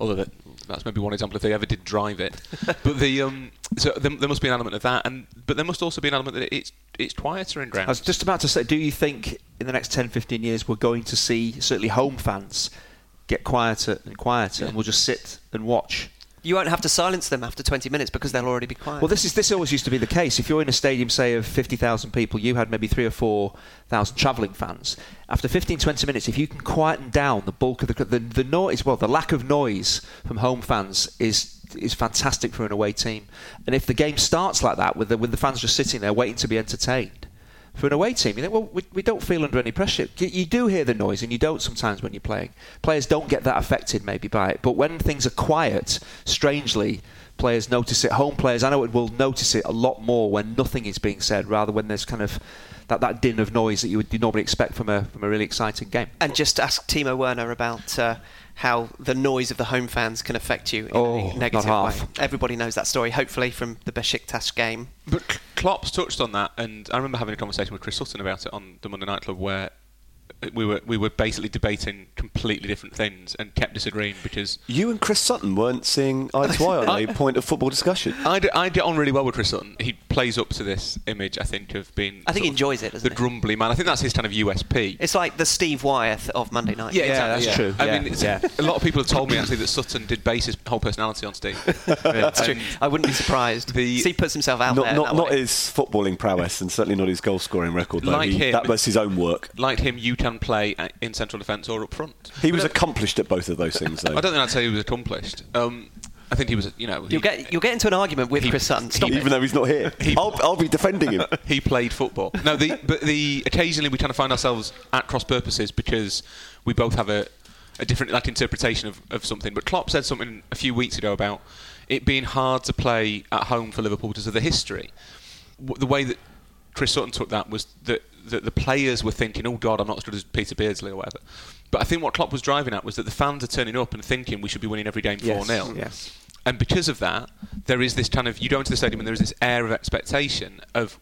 Although that, that's maybe one example if they ever did drive it. but the um, so there, there must be an element of that, and but there must also be an element that it's it's quieter in ground. I was just about to say, do you think in the next 10, 15 years we're going to see certainly home fans get quieter and quieter, and we'll just sit and watch? You won't have to silence them after 20 minutes because they'll already be quiet. Well, this is this always used to be the case. If you're in a stadium, say of 50,000 people, you had maybe three or four thousand travelling fans. After 15, 20 minutes, if you can quieten down the bulk of the the, the noise, well, the lack of noise from home fans is is fantastic for an away team. And if the game starts like that, with the with the fans just sitting there waiting to be entertained. For an away team, you think, well, we, we don't feel under any pressure. You, you do hear the noise, and you don't sometimes when you're playing. Players don't get that affected maybe by it, but when things are quiet, strangely, players notice it. Home players, I know it will notice it a lot more when nothing is being said, rather when there's kind of that, that din of noise that you would normally expect from a from a really exciting game. and just ask Timo Werner about uh, how the noise of the home fans can affect you in Oh, a not negative half. way. Everybody knows that story, hopefully, from the Besiktas game. But Klopp's touched on that, and I remember having a conversation with Chris Sutton about it on the Monday Night Club, where we were we were basically debating completely different things and kept disagreeing because You and Chris Sutton weren't seeing eye to eye on a point of football discussion. I, d- I get on really well with Chris Sutton. He plays up to this image, I think, of being. I think he enjoys it, The doesn't he? grumbly man. I think that's his kind of USP. It's like the Steve Wyeth of Monday night. yeah, Yeah, exactly, that's true. I Yeah, mean, it's, yeah. a lot of people have told me actually that Sutton did base his whole personality on Steve. that's true. I wouldn't be surprised. the- Steve puts himself out Not, there. not, not his footballing prowess, and certainly not his goal scoring record. Though. Like He- him- that was his own work. Like him, you can play in central defence or up front. He was accomplished at both of those things, though. I don't think I'd say he was accomplished. Um, I think he was, you know, he, You'll get you'll get into an argument with He- Chris Sutton. Stop it. Even though he's not here, I'll, I'll be defending him. he played football. No, the but the occasionally we kind of find ourselves at cross purposes because we both have a, a different like interpretation of, of something. But Klopp said something a few weeks ago about it being hard to play at home for Liverpool because of the history. The way that Chris Sutton took that was that, that the players were thinking, "Oh God, I'm not as good as Peter Beardsley or whatever." But I think what Klopp was driving at was that the fans are turning up and thinking we should be winning every game four Yes, 0 yes. and because of that, there is this kind of you go into the stadium and there is this air of expectation of,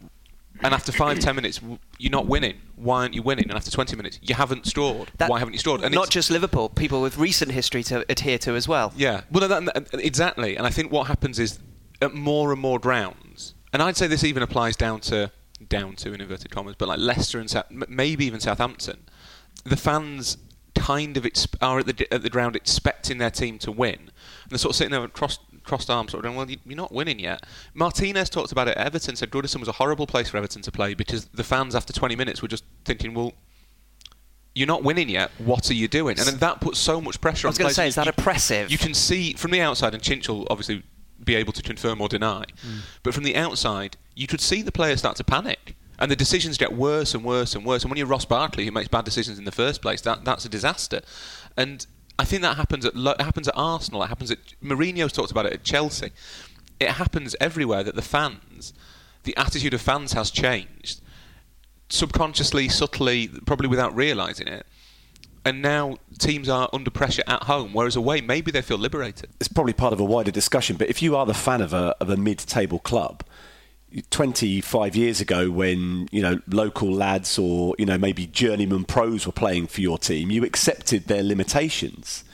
and after five ten minutes you're not winning. Why aren't you winning? And after twenty minutes you haven't scored. That- Why haven't you scored? And not just Liverpool, people with recent history to adhere to as well. yeah, well, that- exactly. And I think what happens is at more and more grounds, and I'd say this even applies down to down to in inverted commas, but like Leicester and South, maybe even Southampton, the fans kind of exp- are at the at the ground expecting their team to win, and they're sort of sitting there with crossed crossed arms, sort of going, "Well, you- you're not winning yet." Martinez talked about it. Everton said Goodison was a horrible place for Everton to play because the fans after 20 minutes were just thinking, "Well." You're not winning yet. What are you doing? And then that puts so much pressure on. I was going to say, is that You- oppressive? you can see from the outside, and Chinch will obviously be able to confirm or deny, mm. but from the outside, you could see the players start to panic. And the decisions get worse and worse and worse. And when you're Ross Barkley, who makes bad decisions in the first place, that, that's a disaster. And I think that happens at it happens at Arsenal. It happens at Mourinho's talked about it at Chelsea. It happens everywhere that the fans, the attitude of fans has changed, subconsciously, subtly, probably without realising it. And now teams are under pressure at home, whereas away maybe they feel liberated. it's probably part of a wider discussion. But if you are the fan of a of a mid-table club, 25 years ago, when you know local lads or you know maybe journeyman pros were playing for your team, you accepted their limitations.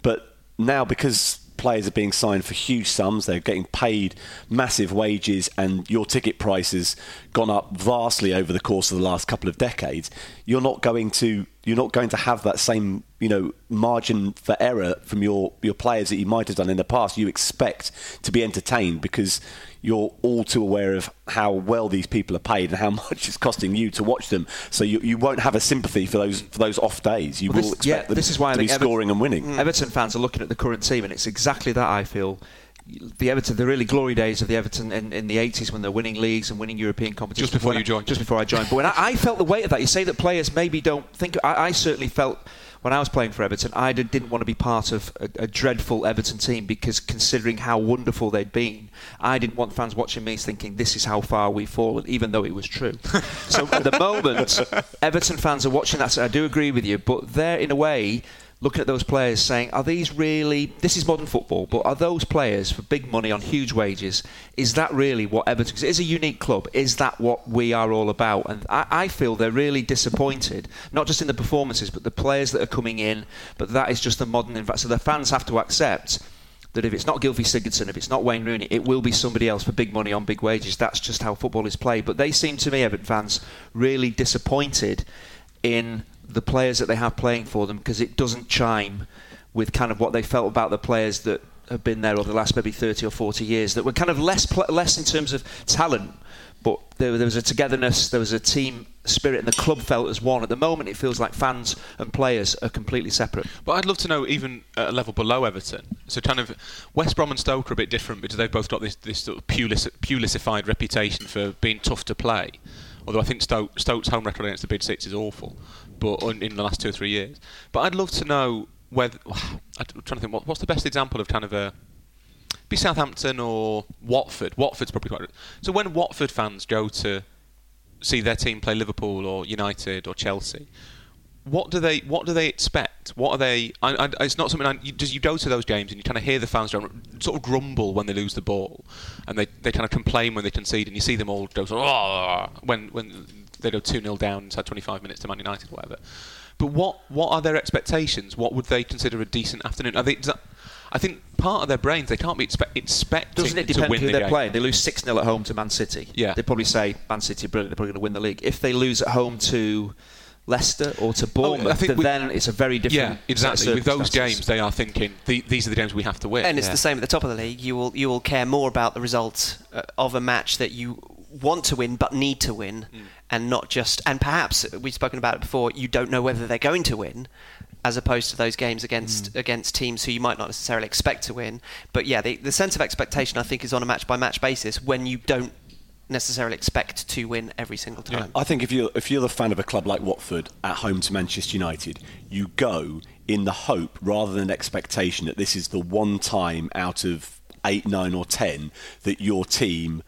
But now, because players are being signed for huge sums, they're getting paid massive wages, and your ticket price has gone up vastly over the course of the last couple of decades. You're not going to you're not going to have that same you know margin for error from your your players that you might have done in the past. You expect to be entertained because you're all too aware of how well these people are paid and how much it's costing you to watch them. So you, you won't have a sympathy for those for those off days. You Well, will this- expect yeah, them this is why to be Everton- scoring and winning. Everton fans are looking at the current team, and it's exactly that I feel. The Everton, the really glory days of the Everton in, in the 80s when they're winning leagues and winning European competitions. Just before When you I- joined. Just before I joined. But when I, I felt the weight of that, you say that players maybe don't think. I, I certainly felt when I was playing for Everton, I did, didn't want to be part of a, a dreadful Everton team because considering how wonderful they'd been, I didn't want fans watching me thinking this is how far we've fallen, even though it was true. so at the moment, Everton fans are watching that. So I do agree with you, but they're in a way looking at those players saying, are these really, this is modern football, but are those players for big money on huge wages, is that really what Everton, because it is a unique club, is that what we are all about? And I, I feel they're really disappointed, not just in the performances, but the players that are coming in, but that is just the modern, so the fans have to accept that if it's not Gylfi Sigurdsson, if it's not Wayne Rooney, it will be somebody else for big money on big wages. That's just how football is played. But they seem to me, Everton fans, really disappointed in the players that they have playing for them because it doesn't chime with kind of what they felt about the players that have been there over the last maybe 30 or 40 years that were kind of less pl- less in terms of talent but there, there was a togetherness there was a team spirit and the club felt as one at the moment it feels like fans and players are completely separate But I'd love to know, even at a level below Everton. So, kind of, West Brom and Stoke are a bit different because they've both got this, this sort of Pulis, Pulisified reputation for being tough to play. Although I think Stoke, Stoke's home record against the big six is awful, but in, the last two or three years. But I'd love to know whether I'm trying to think what, what's the best example of kind of a be Southampton or Watford. Watford's probably quite. So when Watford fans go to see their team play Liverpool or United or Chelsea, what do they what do they expect? What are they? I, I, it's not something. I, you, does you go to those games and you kind of hear the fans sort of grumble when they lose the ball, and they, they kind of complain when they concede, and you see them all go "Oh," when when they go two 0 down inside 25 minutes to Man United, or whatever. But what what are their expectations? What would they consider a decent afternoon? Are they, that, I think part of their brains they can't be expe- expecting Doesn't it to depend win who the they're game. playing? They lose 6 0 at home to Man City. Yeah. They probably say, Man City, brilliant, they're probably going to win the league. If they lose at home to Leicester or to Bournemouth, Oh, I think then, with- then it's a very different. Yeah, exactly. With those games, they are thinking the, these are the games we have to win. And it's Yeah. the same at the top of the league. You will you will care more about the results uh, of a match that you want to win but need to win, Mm. And not just. And perhaps we've spoken about it before. You don't know whether they're going to win, as opposed to those games against Mm. against teams who you might not necessarily expect to win. But yeah, the, the sense of expectation I think is on a match by match basis when you don't necessarily expect to win every single time. I think if you're if you're the fan of a club like Watford at home to Manchester United, you go in the hope rather than expectation that this is the one time out of eight, nine, or ten that your team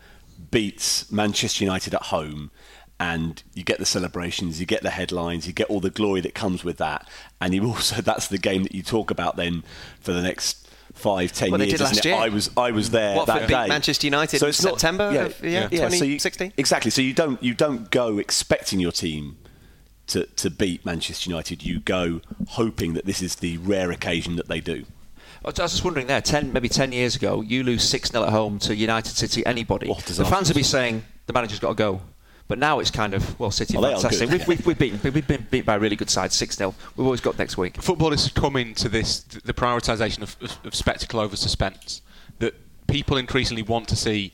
beats Manchester United at home. And you get the celebrations, you get the headlines, you get all the glory that comes with that, and you also that's the game that you talk about then for the next five, ten Well, they years. did last isn't it? year. I was I was there Watford that day. Manchester United so it's not- September of- yeah, so you- 2016. Exactly. So you don't you don't go expecting your team to, to beat Manchester United. You go hoping that this is the rare occasion that they do. I was just wondering there, 10, maybe 10 years ago, you lose 6 0 at home to United City, anybody. Oh, the fans would be saying, the manager's got to go. But now it's kind of, well, City are Well, they fantastic. We've, we've, we've, beaten, we've been beat by a really good side, 6 0. We've always got next week. football is coming to this the prioritisation of, of, of spectacle over suspense that people increasingly want to see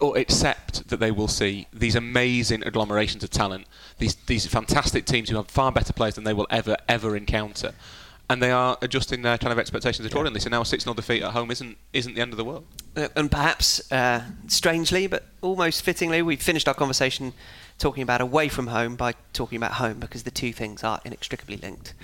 or accept that they will see these amazing agglomerations of talent these these fantastic teams who have far better players than they will ever ever encounter and they are adjusting their kind of expectations accordingly. So now a 6-0 defeat at home isn't isn't the end of the world. Uh, and perhaps uh, strangely, but almost fittingly, we finished our conversation talking about away from home by talking about home because the two things are inextricably linked.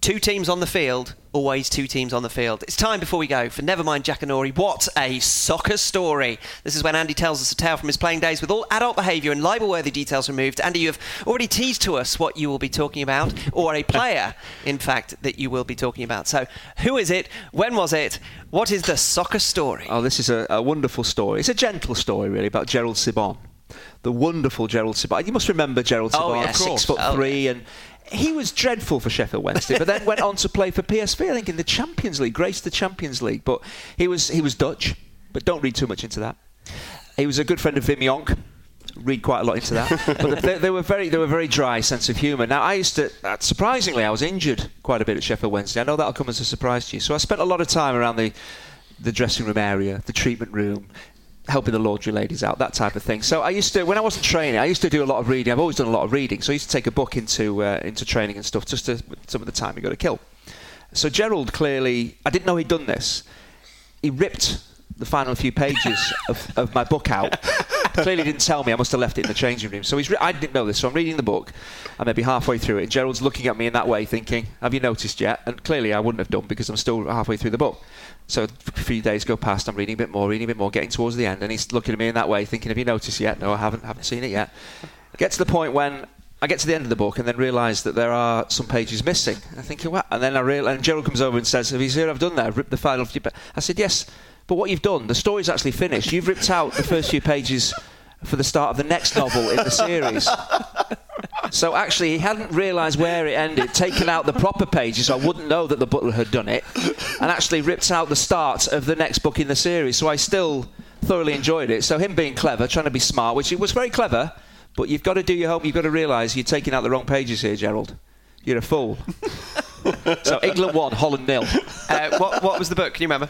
Two teams on the field, always two teams on the field. It's time before we go for Nevermind Jackanory. What a soccer story! This is when Andy tells us a tale from his playing days with all adult behaviour and libel-worthy details removed. Andy, you have already teased to us what you will be talking about, or a player, in fact, that you will be talking about. So, who is it? When was it? What is the soccer story? Oh, this is a, a wonderful story. It's a gentle story, really, about Gerald Sibon. The wonderful Gerald Sibon. You must remember Gerald Oh, Sibon, yeah, six foot Oh, three, and he was dreadful for Sheffield Wednesday, but then went on to play for PSV, I think, in the Champions League, graced the Champions League. But he was he was Dutch, but don't read too much into that. He was a good friend of Wim Jonk. Read quite a lot into that, but they, they were very they were very dry sense of humour. Now I used to uh, surprisingly I was injured quite a bit at Sheffield Wednesday. I know that'll come as a surprise to you. So I spent a lot of time around the the dressing room area, the treatment room, helping the laundry ladies out, that type of thing. So I used to, when I wasn't training, I used to do a lot of reading. I've always done a lot of reading, so I used to take a book into uh, into training and stuff, just to some of the time you got to kill. So Gerald clearly, I didn't know he'd done this. He ripped the final few pages of, of my book out. Clearly didn't tell me. I must have left it in the changing room. So he's re- I didn't know this. So I'm reading the book. I may be halfway through it. And Gerald's looking at me in that way, thinking, "Have you noticed yet?" And clearly I wouldn't have done because I'm still halfway through the book. So a few days go past. I'm reading a bit more, reading a bit more, getting towards the end, and he's looking at me in that way, thinking, "Have you noticed yet?" No, I haven't. Haven't seen it yet. Get to the point when I get to the end of the book and then realise that there are some pages missing. I'm thinking, what? And then I real and Gerald comes over and says, "Have you seen what I've done there? I've ripped the final few." Pa-. I said, "Yes, but what you've done, the story's actually finished. You've ripped out the first few pages for the start of the next novel in the series." So actually, he hadn't realised where it ended, taken out the proper pages, so I wouldn't know that the butler had done it, and actually ripped out the start of the next book in the series. So I still thoroughly enjoyed it. So him being clever, trying to be smart, which he was very clever, but you've got to do your homework. You've got to realise you're taking out the wrong pages here, Gerald. You're a fool. so England won, Holland nil. Uh, what, what was the book? Can you remember?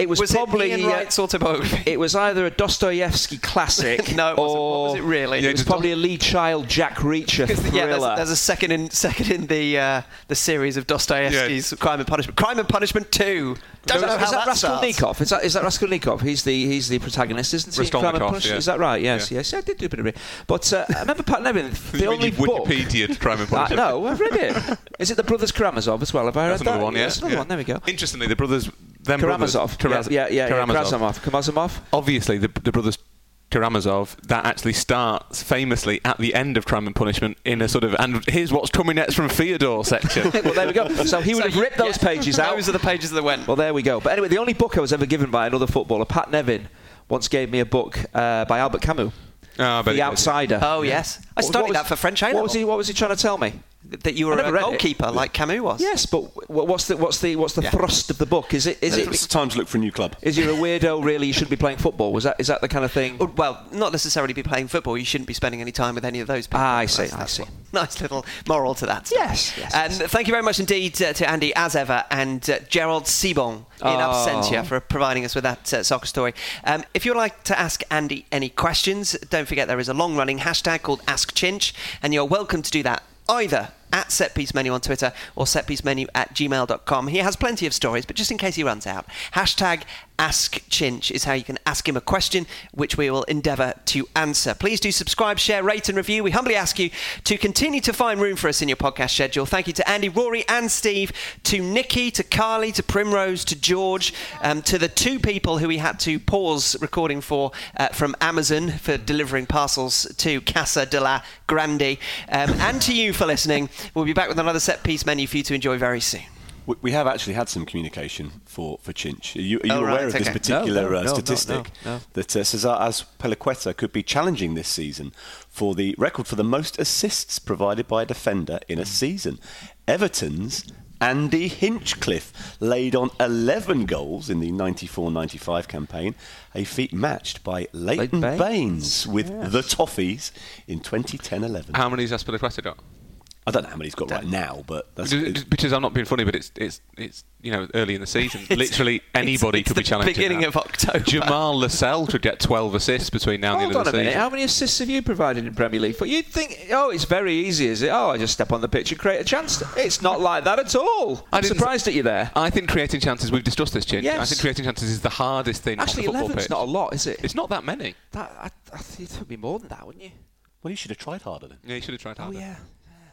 It was, Was probably it Ian uh, Wright's autobiography? it was either a Dostoevsky classic No, it wasn't. or What was it really? It was probably a Lee Child Jack Reacher thriller. yeah, there's, there's a second in second in the uh, the series of Dostoevsky's Crime and Punishment. Crime and Punishment Two. Don't is know that, how is that that. Raskolnikov? Is that is that Raskolnikov? He's the he's the protagonist, isn't he? Raskolnikov, Crime and Punishment? yeah. Is that right? Yes, Yeah. yes. I did do a bit of it. But uh, I remember Pat Nevin, the When only you've book. Wikipedia Crime and Uh, Punishment. no, I've read it. Is it the Brothers Karamazov as well? Have I read That's that? another one, yeah. That's another yeah. one. There we go. Interestingly, the brothers, them brothers, Karamazov. Karaz- yeah, yeah, yeah. Karamazov. Karamazov. Karamazov. Obviously, the, the brothers Karamazov, that actually starts famously at the end of Crime and Punishment in a sort of, and here's what's coming next from Theodore section. well, there we go. So he would So have you- ripped those yeah, pages out. Those are the pages that went. Well, there we go. But anyway, the only book I was ever given by another footballer, Pat Nevin, once gave me a book uh, by Albert Camus, Ah, I bet The. Outsider. oh yes, I What- what studied was- that for French A What was he? What was he trying to tell me? That you were a read it. goalkeeper like Camus was. Yes, but what's the what's the what's the Yeah. thrust of the book? Is it is It's it time to look for a new club. is you're a weirdo? Really, you shouldn't be playing football. Was that is that the kind of thing? Well, not necessarily be playing football. You shouldn't be spending any time with any of those people. Ah, I see, That's- I that's see. one. Nice little moral to that. Yes, yes, And yes. thank you very much indeed uh, to Andy, as ever, and uh, Gerald Sibon in Oh. absentia for providing us with that uh, soccer story. Um, if you'd like to ask Andy any questions, don't forget there is a long-running hashtag called Ask Chinch, and you're welcome to do that either at setpiecemenu on Twitter or setpiecemenu at gmail.com. He has plenty of stories, but just in case he runs out, hashtag Ask Chinch is how you can ask him a question, which we will endeavour to answer. Please do subscribe, share, rate, and review. We humbly ask you to continue to find room for us in your podcast schedule. Thank you to Andy, Rory, and Steve, to Nikki, to Carly, to Primrose, to George, um, to the two people who we had to pause recording for uh, from Amazon for delivering parcels to Casa de la Grande, um, and to you for listening. We'll be back with another set piece menu for you to enjoy very soon. We- We have actually had some communication for, for Chinch. Are you, are you Oh, aware right, of this okay. particular No, no, uh, no, no, statistic no, no. that uh, Cesar Azpilicueta could be challenging this season for the record for the most assists provided by a defender in a season? Everton's Andy Hinchcliffe laid on 11 goals in the 94-95 campaign, a feat matched by Leighton Baines. Baines, with the Toffees in 2010-11. How many has Azpilicueta got? I don't know how many he's got right now, but that's Because because I'm not being funny, but it's it's it's you know early in the season. Literally anybody it's could be challenging. beginning that. of October. Jamal Lascelles could get 12 assists between now and Hold the end a of the minute. season. How many assists have you provided in Premier League? You'd think, oh, it's very easy, is it? Oh, I just step on the pitch and create a chance. It's not like that at all. I I'm didn't- surprised at you there. I think creating chances. We've discussed this, Chin. I think creating chances is the hardest thing Actually, on the football 11's pitch. not a lot, is it? It's not that many. That, I, I think it would be more than that, wouldn't you? Well, you should have tried harder then. Yeah, you should have tried oh, harder. Oh, yeah.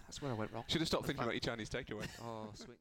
That's where I went wrong. Should have stopped thinking about your Chinese takeaway. Oh, sweet.